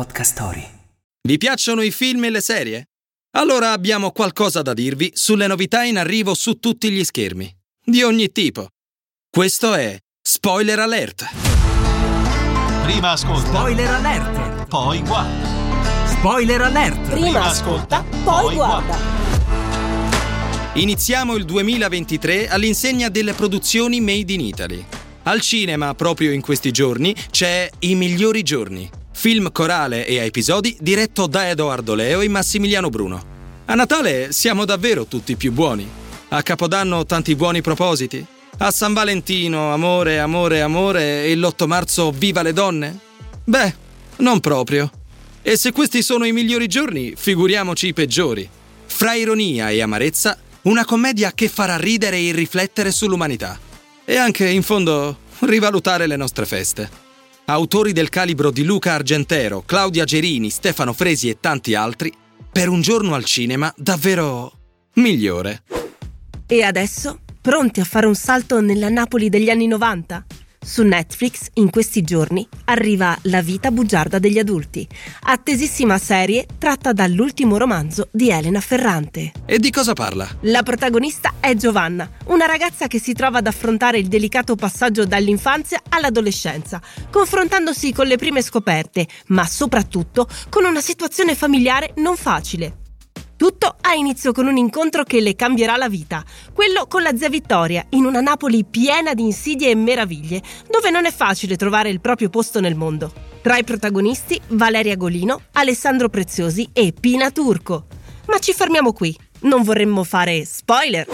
Podcast Story. Vi piacciono i film e le serie? Allora abbiamo qualcosa da dirvi sulle novità in arrivo su tutti gli schermi. Di ogni tipo. Questo è Spoiler Alert. Prima ascolta, Spoiler alert! poi guarda. Spoiler alert! Prima ascolta, poi guarda. Iniziamo il 2023 all'insegna delle produzioni made in Italy. Al cinema, proprio in questi giorni, c'è I migliori giorni, film corale e a episodi diretto da Edoardo Leo e Massimiliano Bruno. A Natale siamo davvero tutti più buoni. A Capodanno tanti buoni propositi. A San Valentino amore, amore, amore e l'8 marzo viva le donne? Beh, non proprio. E se questi sono i migliori giorni, figuriamoci i peggiori. Fra ironia e amarezza, una commedia che farà ridere e riflettere sull'umanità. E anche, in fondo, rivalutare le nostre feste. Autori del calibro di Luca Argentero, Claudia Gerini, Stefano Fresi e tanti altri, per un giorno al cinema davvero migliore. E adesso, pronti a fare un salto nella Napoli degli anni 90? Su Netflix, in questi giorni, arriva La vita bugiarda degli adulti, attesissima serie tratta dall'ultimo romanzo di Elena Ferrante. E di cosa parla? La protagonista è Giovanna, una ragazza che si trova ad affrontare il delicato passaggio dall'infanzia all'adolescenza, confrontandosi con le prime scoperte, ma soprattutto con una situazione familiare non facile. Tutto ha inizio con un incontro che le cambierà la vita, quello con la zia Vittoria, in una Napoli piena di insidie e meraviglie, dove non è facile trovare il proprio posto nel mondo. Tra i protagonisti Valeria Golino, Alessandro Preziosi e Pina Turco. Ma ci fermiamo qui, non vorremmo fare spoiler.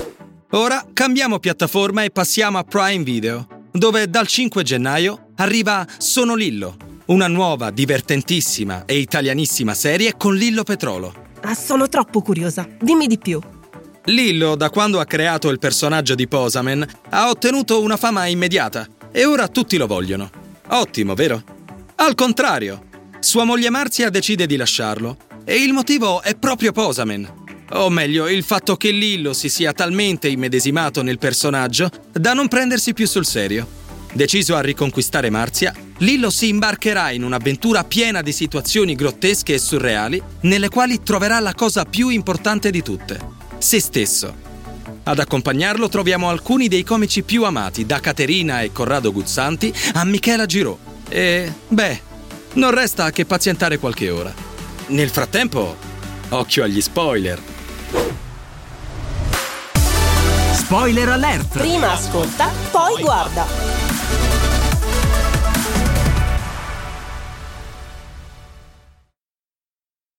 Ora cambiamo piattaforma e passiamo a Prime Video, dove dal 5 gennaio arriva Sono Lillo, una nuova, divertentissima e italianissima serie con Lillo Petrolo. Ah, sono troppo curiosa, dimmi di più. Lillo, da quando ha creato il personaggio di Posamen, ha ottenuto una fama immediata e ora tutti lo vogliono. Ottimo, vero? Al contrario, sua moglie Marzia decide di lasciarlo e il motivo è proprio Posamen. O meglio, il fatto che Lillo si sia talmente immedesimato nel personaggio da non prendersi più sul serio. Deciso a riconquistare Marzia, Lillo si imbarcherà in un'avventura piena di situazioni grottesche e surreali, nelle quali troverà la cosa più importante di tutte, se stesso. Ad accompagnarlo troviamo alcuni dei comici più amati, da Caterina e Corrado Guzzanti a Michela Girò. E, beh, non resta che pazientare qualche ora. Nel frattempo, occhio agli spoiler. Spoiler alert! Prima ascolta, poi guarda.